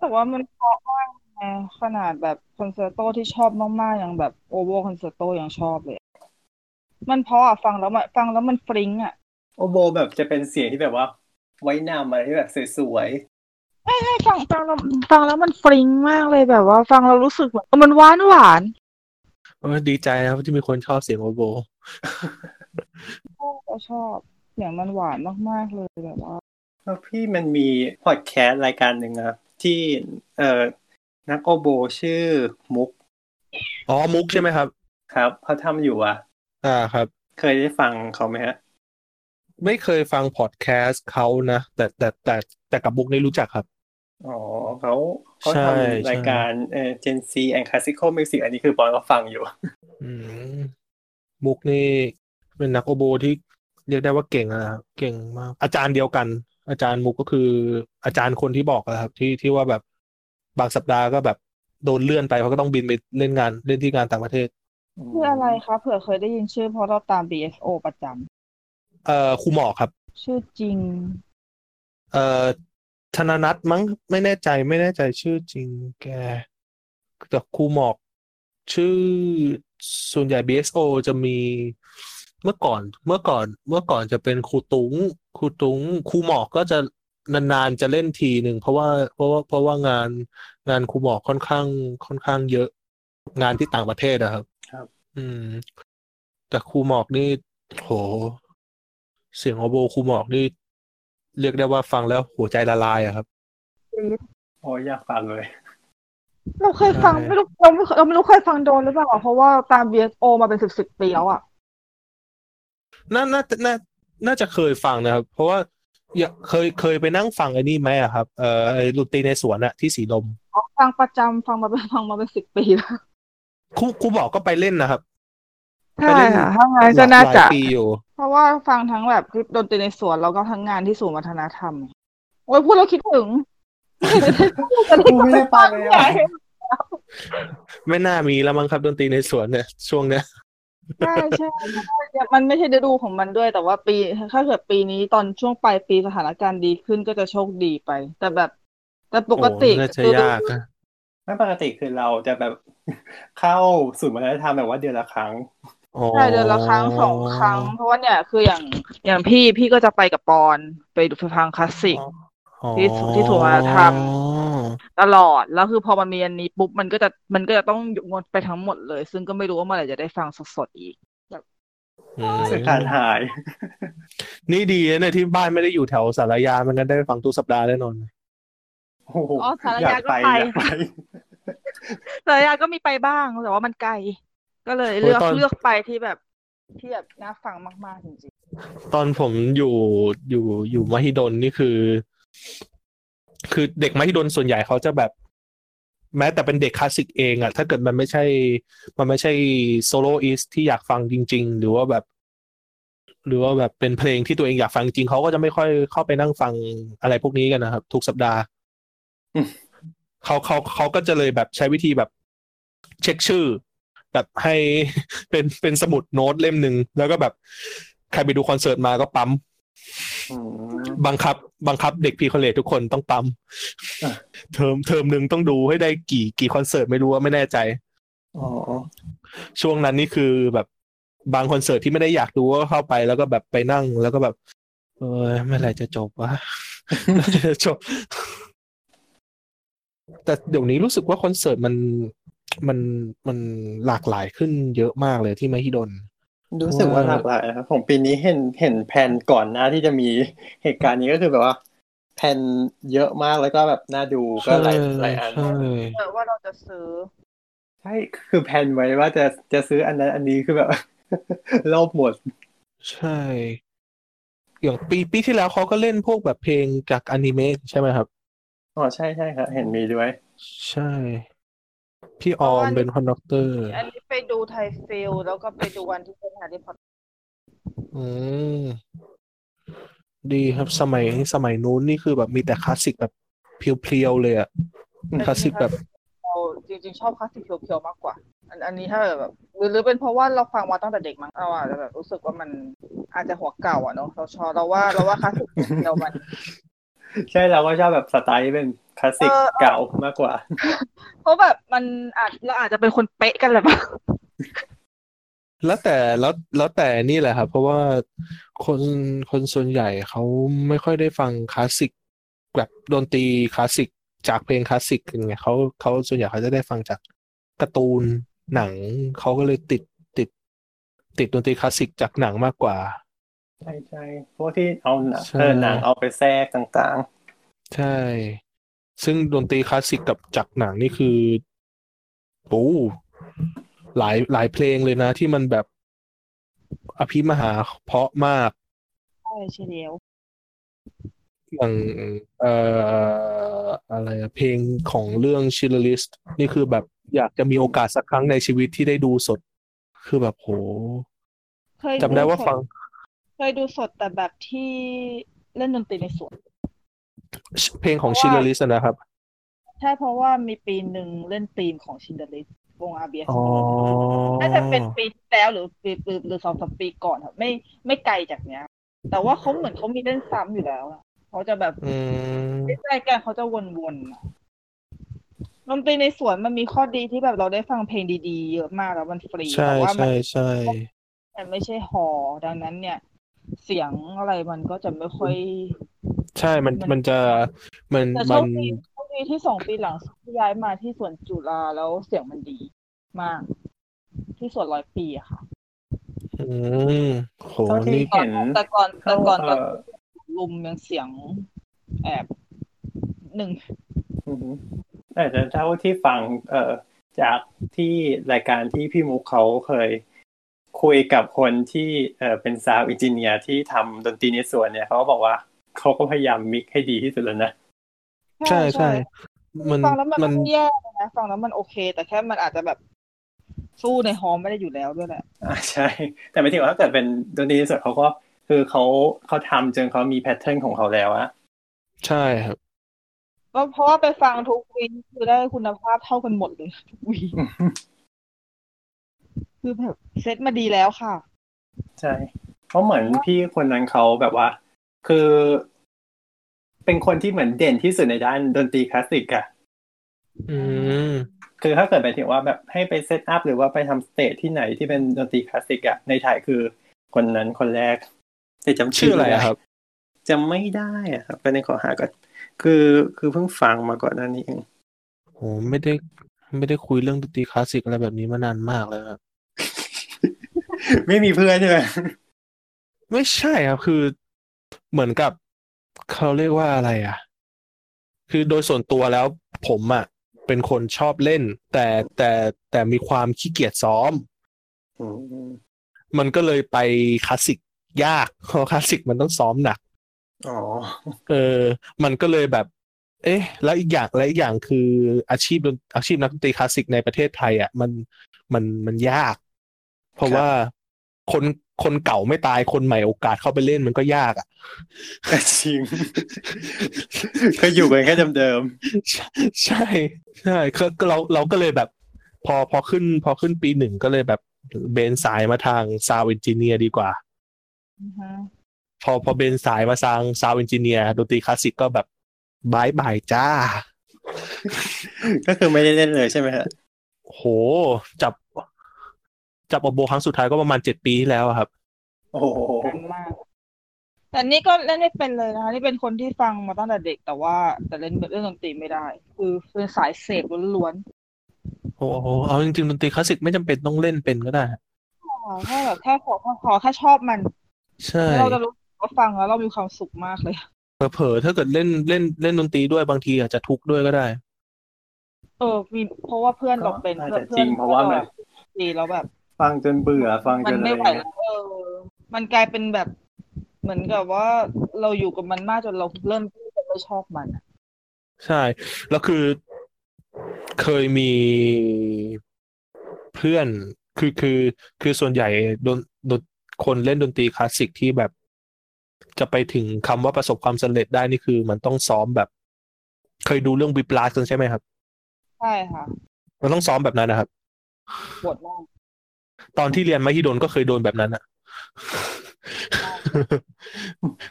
แต่ว่ามันเพราะมากไงขนาดแบบ concerto ที่ชอบมากๆอย่างแบบโอโบ concerto ยังชอบเลย มันเพราะอะฟังแล้วมันฟังแล้วมันฟริ้งอะๆโอโบแบบจะเป็นเสียงที่แบบว่า ไว้นำอะไรที่แบบสวยใช่ฟังฟังแล้วฟังแล้วมันฟริ้งมากเลยแบบว่า ฟังเรารู้สึกแบบมันหวานหวานเออดีใจนะครับที่มีคนชอบเสียงโอโบก็ชอบเสียงมันหวานมากๆเลยแบบว่าๆแล้วพี่มันมีพอดแคสต์รายการหนึ่งนะครับ ที่เอ่อนักโอโบชื่อมุก อ๋อ มุกใช่ไหมครับ ครับเขาทำอยู่อะ อ่าครับ เคยได้ฟังเขาไหมฮะ ไม่เคยฟังพอดแคสต์เขานะ แต่แต่แต่แต่กับมุกนี่รู้จักครับ อ๋อเขาเขาใช่ทำรายการเอ่อ Gen Z and Classical Music อันนี้คือปอนก็ฟังอยู่ อืม มุกนี่เป็นนักโอโบที่เรียกได้ว่าเก่งนะครับเก่งมาก อาจารย์เดียวกัน อาจารย์มุกก็คืออาจารย์คนที่บอกอะครับ ที่ที่ว่าแบบบางสัปดาห์ก็แบบโดนเลื่อนไปเพราะก็ต้องบินไปเล่นงานเล่นที่งานต่างประเทศคืออะไรคะเผื่อเคยได้ยินชื่อเพราะเราตาม BSO ประจำเอ่อครูหมอกครับ ชื่อจริง เอ่อธนนัทมั้งไม่แน่ใจไม่แน่ใจชื่อจริงแกแต่ครูหมอก ชื่อส่วนใหญ่ BSO จะมี เมื่อก่อนเมื่อก่อนเมื่อก่อนจะเป็นครูตุงครูตุงครูหมอกก็จะนานๆจะเล่นทีหนึ่งเพราะว่าเพราะว่าเพราะว่างานงานครูหมอกค่อนข้างค่อนข้างเยอะงานที่ต่างประเทศอะครับ ครับ อืม แต่ครูหมอกนี่โห เสียงโอโบครูหมอกนี่ เรียกได้ว่าฟังแล้วหัวใจละลายอะครับโอ้ยอยากฟังเลย เราเคยฟังใช่ไม่รู้เราไม่เราไม่รู้เคยฟังโดนหรือเปล่าเพราะว่าตาม BSO มาเป็นสิบสิบปีแล้วอะ น่าน่าน่าน่าจะเคยฟังนะครับ เพราะว่าอย่าเคยเคยไปนั่งฟังไอ้นี่ไหมอะครับเอ่อไอ้ดนตรีในสวนอะที่สีลมอ๋อฟังประจำฟังมาเป็นฟังมาเป็นสิบปีแล้วครูครูบอกก็ไปเล่นนะครับใช่ค่ะถ้างั้นก็น่าหลายจะปีอยู่เพราะว่าฟังทั้งแบบคลิปดนตรีในสวนแล้วก็ทั้งงานที่ศูนย์วัฒนธรรมโอ้ยพูดแล้วคิดถึงกูไม่ได้ไปเลยอะไม่น่ามีแล้วมั้งครับดนตรีในสวนเนี่ยช่วงเนี้ย ใช่ใช่ใช่มันไม่ใช่ฤดูของมันด้วย แต่ว่าปีถ้าเกิดปีนี้ตอนช่วงปลายปีสถานการณ์ดีขึ้นก็จะโชคดีไป แต่แบบ แต่ปกติโอ้น่าจะยากอะไม่ปกติคือเราจะแบบเข้าศูนย์วัฒนธรรมแบบว่าเดือนละครั้งอ๋อใช่เดือนละครั้งสองครั้ง เพราะว่าเนี่ยคืออย่างอย่างพี่พี่ก็จะไปกับปอนไปดูฟังคลาสสิกอ๋อที่ที่ถูกมาท ตลอด แล้วคือพอมันมีอันนี้ปุ๊บมันก็จะมันก็จะต้องหยุดงดไปทั้งหมดเลย ซึ่งก็ไม่รู้ว่าเมื่อไหร่จะได้ฟังสดๆอีกอืมสึกขาดหาย นี่ดีนะเนี่ยที่บ้านไม่ได้อยู่แถวสารยา มันก็ได้ฟังทุกสัปดาห์แน่นอนโอ้โหอ๋อสารอยายากก็ไปไปอยากไปสารยาก็มีไปบ้างแต่ว่ามันไกล ก็เลยเลือกโอ้ยตอนเลือกไปที่แบบที่แบบน่าฟังมากๆจริงตอนผมอยู่อยู่อยู่มหิดลนี่คือ คือเด็กมหิดลส่วนใหญ่เขาจะแบบ แม้แต่เป็นเด็กคลาสสิกเองอะถ้าเกิดมันไม่ใช่ มันไม่ใช่ soloist ที่อยากฟังจริง ๆ หรือว่าแบบ หรือว่าแบบเป็นเพลงที่ตัวเองอยากฟังจริงเขาก็จะไม่ค่อยเข้าไปนั่งฟังอะไรพวกนี้กันนะครับ ทุกสัปดาห์อืมเขาเขาเขาก็จะเลยแบบใช้วิธีแบบ เช็คชื่อ แบบให้เป็นเป็นสมุดโน้ตเล่มหนึ่งแล้วก็แบบใครไปดูคอนเสิร์ตมาก็ปั๊มอืม บังคับ บังคับเด็ก pre-college ทุกคนต้องปั๊มอะเทอมเทอมหนึ่งต้องดูให้ได้กี่กี่คอนเสิร์ตไม่รู้ว่าไม่แน่ใจอ๋อช่วงนั้นนี่คือแบบบางคอนเสิร์ตที่ไม่ได้อยากดูก็เข้าไปแล้วก็แบบไปนั่งแล้วก็แบบ เออเมื่อไหร่จะจบวะเมื่อไหร่จะจบ แต่เดี๋ยวนี้รู้สึกว่าคอนเสิร์ตมันมันมันหลากหลายขึ้นเยอะมากเลยที่มหิดล รู้สึกว่าหลากหลายนะครับผมปีนี้เห็นเห็นแผนก่อนหน้าที่จะมีเหตุการณ์นี้ก็คือแบบว่าแผ่นเยอะมากแล้วก็แบบน่าดูก็หลายหลายอันใช่เออว่าเราจะซื้อใช่คือแผนไว้ว่าจะจะซื้ออันนั้นอันนี้คือแบบรอบหมด ใช่ อย่างปีปีที่แล้วเขาก็เล่นพวกแบบเพลงจากอนิเมะใช่ไหมครับอ๋อใช่ใช่ครับเห็นมีด้วย ใช่ พี่ออมเป็น conductor อันนี้ไปดูไทยฟิลแล้วก็ไปดูวันที่เป็นฮาร์รี่พอตอืมดีครับสมัยสมัยนู้นนี่คือแบบมีแต่คลาสสิกแบบ pure ๆเลยอะคลาสสิกแบบเราจริงๆชอบคลาสสิก pure ๆมากกว่า อันอันนี้ถ้าแบบหรือหรือเป็นเพราะว่าเราฟังมาตั้งแต่เด็กมั้งเราอาจจะแบบรู้สึกว่ามันอาจจะหัวเก่าอะเนาะเราชอบเราว่าเราว่าคลาสสิกเดียวมัน ใช่เราก็ชอบแบบสไตล์ที่เป็น คลาสสิกเออเก่ามากกว่า เพราะแบบมันอาจเราอาจจะเป็นคนเป๊ะกันแหละปะแล้วแต่แล้วแล้วแต่นี่แหละครับ เพราะว่าคนคนส่วนใหญ่เขาไม่ค่อยได้ฟังคลาสสิกแบบดนตรีคลาสสิกจากเพลงคลาสสิกกันไงเขาเขาส่วนใหญ่เขาจะได้ฟังจากการ์ตูนหนังเขาก็เลยติดติด ติดดนตรีคลาสสิกจากหนังมากกว่า ใช่ใช่พวกที่เอาหนังใช่เออหนังเอาไปแทรกต่างใช่ ซึ่งดนตรีคลาสสิกกับจากหนังนี่คือโอ้หลายหลายเพลงเลยนะ ที่มันแบบอภิมหาเพราะมากใช่ใช่เดียวอย่างเอ่ออะไรอะเพลงของเรื่องชิลลิสนี่คือแบบอยากจะมีโอกาสสักครั้งในชีวิตที่ได้ดูสด คือแบบโหเคยจำได้ว่าสฟัง เคยดูสดแต่แบบที่เล่นดนตรีในสวน เพลงของชิลลิสนะครับ ใช่เพราะว่ามีปีหนึ่งเล่นธีมของชินเดอเรสวงอาเบียอ๋อน่าจะเป็นปีที่แล้วหรือปีหรือหรือสองสามปีก่อนครับ ไม่ไม่ไกลจากเนี้ย แต่ว่าเขาเหมือนเขามีเล่นซ้ำอยู่แล้วอะเขาจะแบบอืมใกล้ๆกันเขาจะวนๆอะดนตรีในสวนมันมีข้อดีที่แบบเราได้ฟังเพลงดีๆ เยอะมากแล้วมันฟรีใช่แต่ว่ามัใช่ใช่มันไม่ใช่หอดังนั้นเนี่ย เสียงอะไรมันก็จะไม่ค่อย ใช่มันมันจะมันแต่โชมันคดีโชคดีที่สองปีหลังที่ย้ายมาที่สวนจุฬาแล้วเสียงมันดีมาก ที่สวนร้อยปีอะค่ะ อืมโหเท่าที่นี่เห็นแต่ก่อนๆแต่ก่อนเตอนลุมยังเสียงแอบหนึ่งอือฮึแต่จะเท่าที่ฟัง เอ่อจากที่รายการที่พี่มุกเขาเคยคุยกับคนที่เอ่อเป็น sound engineer ที่ทำดนตรีในสวนเนี่ยเขาก็บอกว่า เขาก็พยายาม mix ให้ดีที่สุดแล้วนะ ใช่ใช่มันฟังแล้วมันมันไม่แย่เลยนะฟังแล้วมันโอเค แต่แค่มันอาจจะแบบสู้ใน hall ไม่ได้อยู่แล้วด้วยแหละอ่าใช่ แต่หมายถึงว่าถ้าเกิดเป็นดนตรีในสวนเขาก็คือเขาเขาทำจนเขามี pattern ของเขาแล้วอะใช่ครับก็เพราะว่าไปฟังทุก week คือได้คุณภาพเท่ากันหมดเลยทุก week คือแบบเซตมาดีแล้วค่ะ ใช่เพราะเหมือนพี่คนนั้นเขาแบบว่า คือเป็นคนที่เหมือนเด่นที่สุดในด้านดนตรีคลาสสิกอะอืมคือถ้าเกิดไปถึงว่าแบบให้ไป set up หรือว่าไปทำ stage ที่ไหนที่เป็นดนตรีคลาสสิกอะในไทยคือคนนั้นคนแรกแต่จำชื่ออะไรอะครับจำไม่ได้อะครับเป็นในขอหาก่อนคือคือเพิ่งฟังมาก่อนหน้านี้เองโหไม่ได้ไม่ได้คุยเรื่องดนตรีคลาสสิกอะไรแบบนี้มานานมากแล้วครับไม่มีเพื่อนใช่ไหมไม่ใช่ครับคือ เหมือนกับเขาเรียกว่าอะไรอะ คือโดยส่วนตัวแล้วผมอะเป็นคนชอบเล่น แต่แต่แต่มีความขี้เกียจซ้อมอืมมันก็เลยไปคลาสสิกยากเพราะคลาสสิกมันต้องซ้อมหนักอ๋อเออ มันก็เลยแบบ เอ๊ะ แล้วอีกอย่างและอีกอย่างคืออาชีพดนอาชีพนักดนตรีคลาสสิกในประเทศไทยอะมันมันมันยาก เพราะครับว่าคน คนเก่าไม่ตายคนใหม่โอกาสเข้าไปเล่นมันก็ยากอะก็จริงก็อยู่กันแค่เดิมใช่ใช่ใช่ก็ก็เราเราก็เลยแบบ พอพอขึ้น พอขึ้นปีหนึ่งก็เลยแบบเบนสายมาทาง sound engineer ดีกว่าอือฮะพอพอเบนสายมาทาง sound engineer ดนตรีคลาสสิกก็แบบ bye bye จ้าๆก็คือไม่ได้เล่นเลยใช่ไหมฮะโห จับ จับโอโบครั้งสุดท้ายก็ประมาณเจ็ดปีที่แล้วอะครับ โอ้โหดังมาก แต่นี่ก็เล่นไม่เป็นเลยนะคะนี่เป็นคนที่ฟังมาตั้งแต่เด็กแต่ว่า แต่เล่นเล่นดนตรีไม่ได้ คือเป็นสายเสพล้วนโอ้โหเอาจริงๆดนตรีคลาสสิกไม่จำเป็นต้องเล่นเป็นก็ได้ๆแค่แบบแค่ขอขอแค่ชอบมัน ใช่เราจะรู้สึกว่าฟังแล้วเรามีความสุขมากเลยเผลอๆถ้าเกิดเล่นเล่นเล่นดนตรีด้วยบางทีอาจจะทุกข์ด้วยก็ได้ เออมีเพราะว่าเพื่อนเราเป็นก็เพื่อนน่าจะจริงเพราะว่ามันดีแล้วแบบ ฟังจนเบื่อ ฟังจมันนอะไม่ไรไหวเงี้แล้ยวเออ มันกลายเป็นแบบเหมือนกับว่าเราอยู่กับมันมากจนเราเริ่มที่จะไม่ชอบมันอะใช่ แล้วคือเคยมีเพื่อนคือคือ คือส่วนใหญ่ดนดนคนเล่นดนตรีคลาสสิกที่แบบ จะไปถึงคำว่าประสบความสำเร็จได้นี่คือ มันต้องซ้อมแบบ เคยดูเรื่องวิปลาสกันใช่ไหมครับ ใช่ค่ะ มันต้องซ้อมแบบนั้นนะครับปวดมาก ตอนที่เรียนมหิดลก็เคยโดนแบบนั้นอะ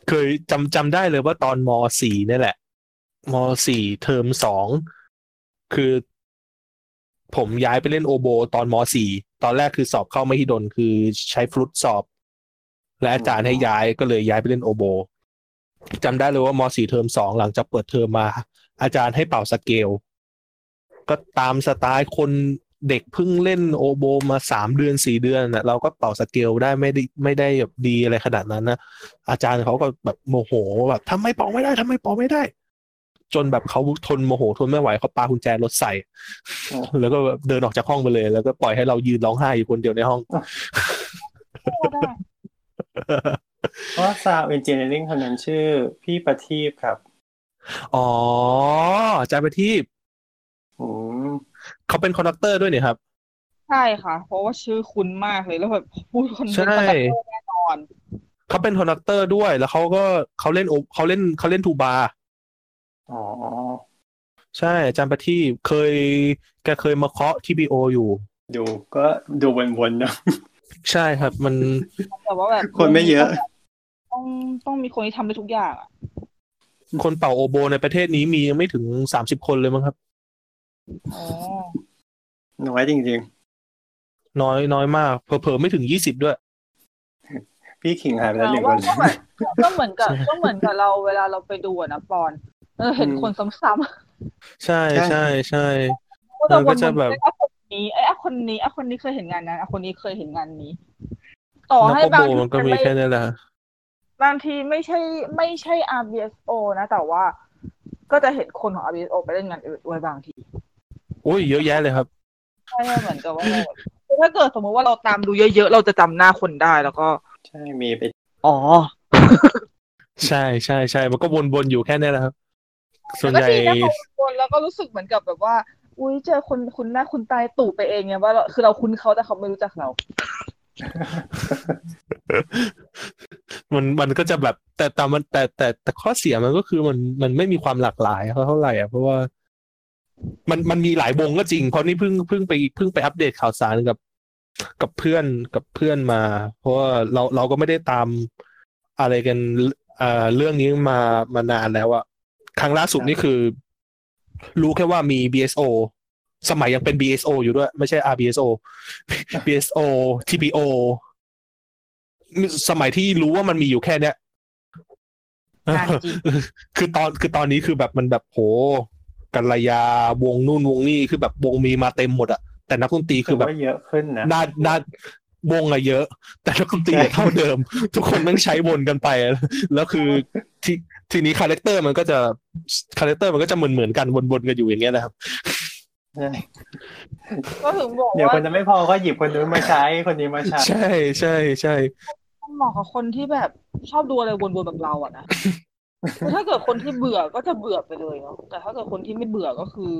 เคยจำจำได้เลยว่าตอนมสี่นี่แหละมสี่เทอมสองคือ ผมย้ายไปเล่นโอโบ ตอนมสี่ตอนแรกคือสอบเข้ามหิดลคือใช้ฟลุตสอบ และอาจารย์ให้ย้ายก็เลยย้ายไปเล่นโอโบจำได้เลยว่ามสี่เทอมสองหลังจากเปิดเทอมมา อาจารย์ให้เป่าสเกล ก็ตามสไตล์คน เด็กเพิ่งเล่นโอโบมาสามเดือนสี่เดือนนะเราก็เป่าสเกลได้ไม่ได้ไม่ได้แบบดีอะไรขนาดนั้นนะอาจารย์เขาก็แบบโมโหแบบทำไมเป่าไม่ได้ทำไมเป่าไม่ได้ จนแบบเขาทนโมโหทนไม่ไหวเขาปากุญแจรถใส่ แล้วก็แบบเดินออกจากห้องไปเลย แล้วก็ปล่อยให้เรายืนร้องไห้อยู่คนเดียวในห้องก็ได้เพราะ sound engineering คนนั้นชื่อ พี่ประทีปครับ อ๋ออาจารย์ประทีปอืม เขาเป็น conductor ด้วยเนี่ยครับ ใช่ค่ะ เพราะว่าชื่อคุ้นมากเลยแล้วแบบพูดคนเป็นใช่ conductorตอร์แน่นอนเขาเป็น conductor ด้วยแล้วเขาก็เขาเล่นโอเขาเล่นเขาเล่นทูบาอ๋อใช่อาจารย์ประทีปเคย แกเคยมาเคาะที่บีโออยู่ ดูก็ดูวนๆเนอะใช่ครับ มันแต่ว่าแบบคนไม่เยอะ ต้องต้องมีคนที่ทำได้ทุกอย่างอะคนเป่าโอโบในประเทศนี้มียังไม่ถึงสามสิบคนเลยมั้งครับอ๋อ น้อยจริงน้อยน้อยมากเผลอๆไม่ถึงยี่สิบด้วยๆพี่ขิงหายไปแล้วหนึ่งคว่านก็เหมือนก็เหมือนกับก็เหมือนกับเราเวลาเราไปดูอะนะปอนเออเห็นอืมคนซ้ำใช่ใช่ใช่ๆก็จะมันก็จะแบบไอ้คนนี้ไอ้คนนี้ไอ้คนนี้เคยเห็นงานนั้นไอ้คนนี้เคยเห็นงานนี้ ต่อนักให้โอบางโบทีมันก็มีไม่แค่นี้แหละบางทีไม่ใช่ไม่ใช่ RBSO นะ แต่ว่าก็จะเห็นคนของ RBSO ไปเล่นงานอื่นด้วยบางทีโอ้ยเยอะแยะเลยครับใช่เหมือนกับว่าคือถ้าเกิดสมมติว่าเราตามดูเยอะๆ เราจะจำหน้าคนได้แล้วก็ ใช่มีไป อ๋อ ใช่ใช่ใช่มันก็วนๆอยู่แค่นี้แหละครับ ส่วนแล้วใหญ่ทีนี้พอคนแล้วก็รู้สึกเหมือนกับแบบว่า อุ้ยเจอคนคุณหน้าคุณตายตู่ไปเองไงว่าเราคือเราคุ้นเขาแต่เขาไม่รู้จักเรา มันมันก็จะแบบแต่แต่มันแต่แต่แต่ข้อเสียมันก็คือมันมันไม่มีความหลากหลายเท่าไหร่อะเพราะว่า มันมันมีหลายวงก็จริง เพราะนี่เพิ่งเพิ่งไปเพิ่งไปอัปเดตข่าวสารกับ กับเพื่อนกับเพื่อนมา เพราะว่าเราเราก็ไม่ได้ตามอะไรกันเอ่อเรื่องนี้มามานานแล้วอะครั้งล่าสุดนี่คือ รู้แค่ว่ามี BSO สมัยยังเป็น BSO อยู่ด้วย ไม่ใช่ RBSO BSO TPO สมัยที่รู้ว่ามันมีอยู่แค่เนี้ยงานจริงคือตอนคือตอนนี้คือแบบมันแบบโห กัลยาวงนู่นวงนี่คือแบบวงมีมาเต็มหมดอะแต่นักดนตรีคือคือแบแบบเยอะขึ้นนะน่าน่าวงอะเยอะ แต่นักดนตรีอะเท่าเดิม ทุกคนต้องใช้วนกันไป แล้วคือที่ทีนี้ character มันก็จะ character มันก็จะเหมือนเหมือนๆกันวนๆกันอยู่อย่างเงี้ยนะครับใช่ก็ถึงบอกเดี๋ยวคว่านจะไม่พอก็หยิบคนนู้นมาใช้คนนี้มาใช้ ใช่ใช่ใช่เหมาะกับคนที่แบบชอบดูอะไรวนๆแบบเราอะนะคือ ถ้าเกิดคนที่เบื่อก็จะเบื่อไปเลยเนาะแต่ถ้าเกิดคนที่ไม่เบื่อก็คือ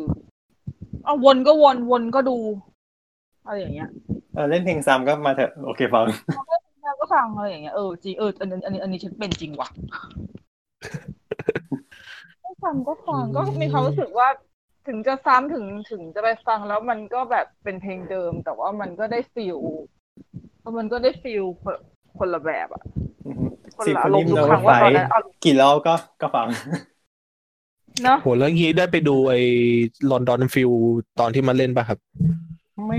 เอาวนก็วนวนก็ดูอะไรอย่างเงี้ยเออเล่นเพลงซ้ำก็มาเถอะโอเคฟังแล้วก็ฟังอะไรอย่างเงี้ยเออจริงเอออันนี้อันนี้อันนี้ฉันเป็นจริงว่ะก็ฟังก็ฟังก็มีความรู้สึกว่าถึงจะซ้ำถึงถึงจะไปฟังแล้วมันก็แบบเป็นเพลงเดิม แต่ว่ามันก็ได้ฟิลมันก็ได้ฟิล คนคนละแบบอะคนสิบละคอานรมนี้ณ์ทุโนกครั้งไฟว่าตอนนั้นเอากี่รอบก็ก็ฟังเนาะโหแล้วงี้ได้ไปดูไอ้ London Phil ตอนที่มันเล่นป่ะครับ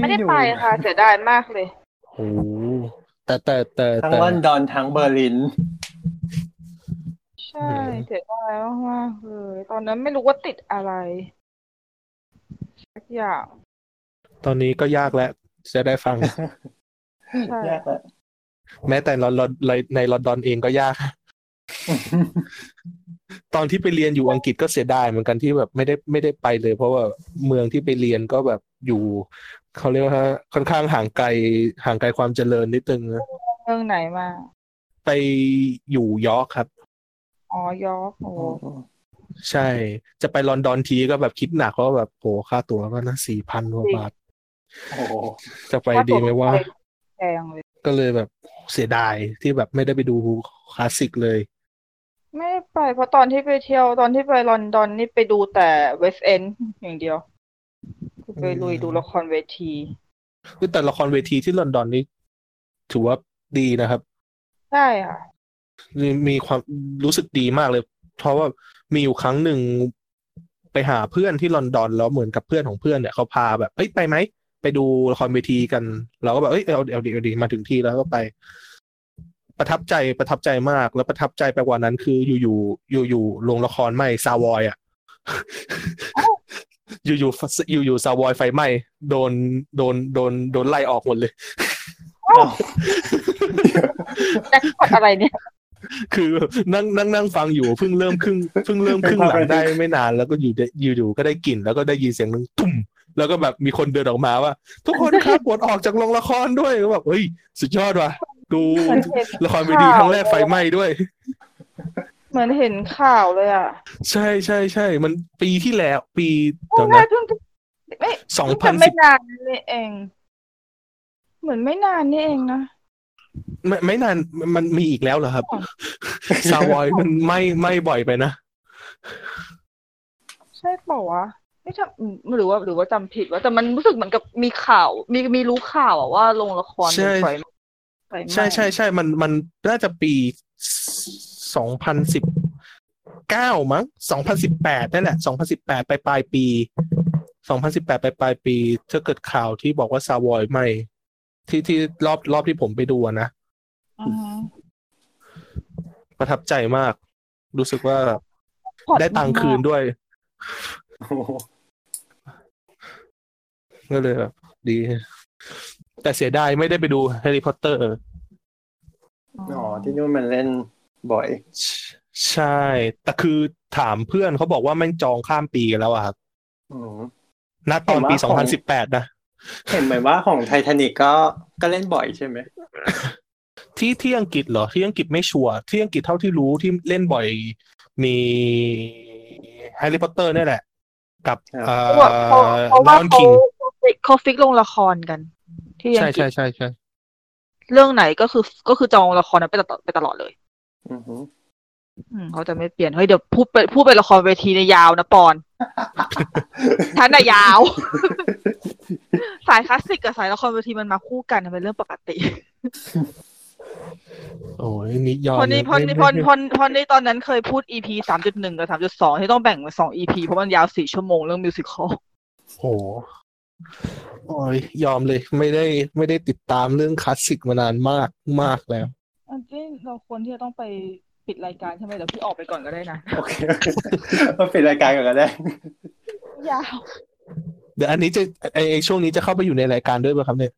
ไม่ได้ไปค่ะเสียดายมากเลยโอ้แต่แต่แต่ทั้งแต่ลอนดอนทั้งเบอร์ลิน ใช่เสียดายมากๆเลยตอนนั้นไม่รู้ว่าติดอะไรสักอย่างตอนนี้ก็ยากแล้วจะได้ฟังใช่ยากแล้ว แม้แต่ลอนดอนในลอนดอนเองก็ยาก ตอนที่ไปเรียนอยู่อังกฤษก็เสียดายเหมือนกันที่แบบไม่ได้ไม่ได้ไปเลย เพราะว่าเมืองที่ไปเรียนก็แบบอยู่เขาเรียกว่าค่อนข้างห่างไกลห่างไกลความเจริญนิดนึงนะเมืองไหนมา ไปอยู่ยอร์กครับ อ๋อยอร์กโอ้ใช่ จะไปลอนดอนทีก็แบบคิดหนักเพราะว่าแบบโหค่าตั๋วก็นะสี่พันกว่าบาทโอ้โหจะไปดีไหมว่าแพงเลยก็เลยแบบ เสียดายที่แบบไม่ได้ไปดูคลาสสิกเลย ไม่ได้ไปเพราะตอนที่ไปเที่ยวตอนที่ไปลอนดอนนี่ไปดูแต่เวสต์เอนด์อย่างเดียวคือไปลุยดูละครเวทีคือแต่ละครเวทีที่ลอนดอนนี่ถือว่าดีนะครับใช่ค่ะมีมีความรู้สึกดีมากเลย เพราะว่ามีอยู่ครั้งหนึ่งไปหาเพื่อนที่ลอนดอนแล้วเหมือนกับเพื่อนของเพื่อนเนี่ยเขาพาแบบเอ้ยไปไหม ไปดูละครเวทีกัน เราก็แบบเอ้ยเอาเอาดีเอาดีมาถึงที่แล้วก็ไป ประทับใจประทับใจมากแล้วประทับใจไปกว่านั้น คืออยู่อยู่อยู่อยู่โรงละครไหม่ซาวอยอะอยู่อยู่อยู่อยู่ซาวอยไฟไหม้โดนโดนโดนโดนไล่ออกหมดเลยแจ็คพอตอะไรเนี่ย คือนั่งนั่งนั่งฟังอยู่เพิ่งเริ่มครึ่งเพิ่งเริ่มครึ่งหลังได้ไม่นานแล้วก็อยู่ได้อยู่อยู่ก็ได้กลิ่นแล้วก็ได้ยินเสียงหนึ่งตุ้ม แล้วก็แบบมีคนเดินออกมาว่า ทุกคนครับปวดออกจากโรงละครด้วยก็แบบเฮ้ย สุดยอดว่ะ ดูเหมือนเห็นละครเวทีครั้งแรกไฟไหม้ด้วย เหมือนเห็นข่าวเลยอะ ใช่ใช่ใช่มันปีที่แล้ว ปีโอ้เดี๋ยวแม่นะเพิ่งไม่สองเพิ่งพันจะสิไม่บนานนี่เอง เหมือนไม่นานนี่เองนะไม่ไม่นานมันมีอีกแล้วเหรอครับซาวอยมันไม่ไม่บ่อยไปนะ ใช่เปล่าวะ ไม่ทำหรือว่าหรือว่าจำผิดว่าแต่มันรู้สึกเหมือนกับมีข่าว มีมีรู้ข่าวอะว่าโรงละครใช่เป็นไฟไหม้ไฟไหม้ใช่ใช่ใช่มันมันน่าจะปีสองพันสิบเก้ามั้งสองพันสิบแปดนั่นแหละสองพันสิบแปดไปปลายปีสองพันสิบแปดไปปลายปีถ้าเกิดข่าวที่บอกว่าซาวอยไม่ที่ที่รอบรอบที่ผมไปดูอะนะอือฮึประทับใจมาก รู้สึกว่าพอได้ตังค์คืนด้วยโอ้โห ก็เลยแบบดี แต่เสียดายไม่ได้ไปดูแฮร์รี่พอตเตอร์ อ๋อ ที่นู่นมันเล่นบ่อย ใช่ แต่คือถามเพื่อนเขาบอกว่าแม่งจองข้ามปีกันแล้วอะครับอืมณตอนปีเห็นสองว่าพันขสิอบงแปดนะ เห็นไหมว่าของไททานิกก็ก็เล่นบ่อยใช่ไหม ที่ที่อังกฤษเหรอ ที่อังกฤษไม่ชัวร์ ที่อังกฤษเท่าที่รู้ที่เล่นบ่อย มีแฮร์รี่พอตเตอร์นี่ยแหละ กับเอ่เพราะว่าเพราะอเพราะลว่าอนเขาคิง ฟิกเขาฟิกลงละครกัน ที่อัใช่งกฤใช่ษใช่ใช่เรื่องไหนก็คือก็คือจองละครนั้นไปตลอดไปตลอดเลย อือหืออืมเขาจะไม่เปลี่ยนเฮ้ยเดี๋ยวพูดไปพูดไปละครเวทีในยยาวนะปอนท่านน่ะยาว สายคลาสสิกกับสายละครเวทีมันมาคู่กันเป็นเรื่องปกติ โอ้ยนี่ยอมพอนี่เลยพอนี่ไม่พอไม่พอพอนี่ตอนนั้นเคยพูด EP สามจุดหนึ่งกับสามจุดสองที่ต้องแบ่งเป็นสอง EP เพราะมันยาวสี่ชั่วโมงเรื่องมิวสิคอลโห โอ้ยยอมเลยไม่ได้ไม่ได้ติดตามเรื่องคลาสสิกมานานมากมากแล้ว อันนี้เราควรที่จะต้องไปปิดรายการใช่ไหมเดี๋ยวพี่ออกไปก่อนก็ได้นะ โอเคมาปิดรายการก่อนก็ได้ ยาว เดี๋ยวอันนี้จะไอไอช่วงนี้จะเข้าไปอยู่ในรายการด้วยป่ะครับเนี่ย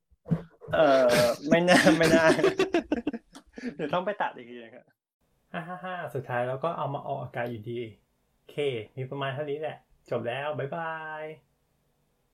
เออไม่น่าไม่น่า เดี๋ยวต้องไปตัดอีกทีนะครับฮ่าฮ่าฮ่าสุดท้ายเราก็เอามาออกอากาศอยู่ดีโอเค มีประมาณเท่านี้แหละ จบแล้ว บ๊ายบาย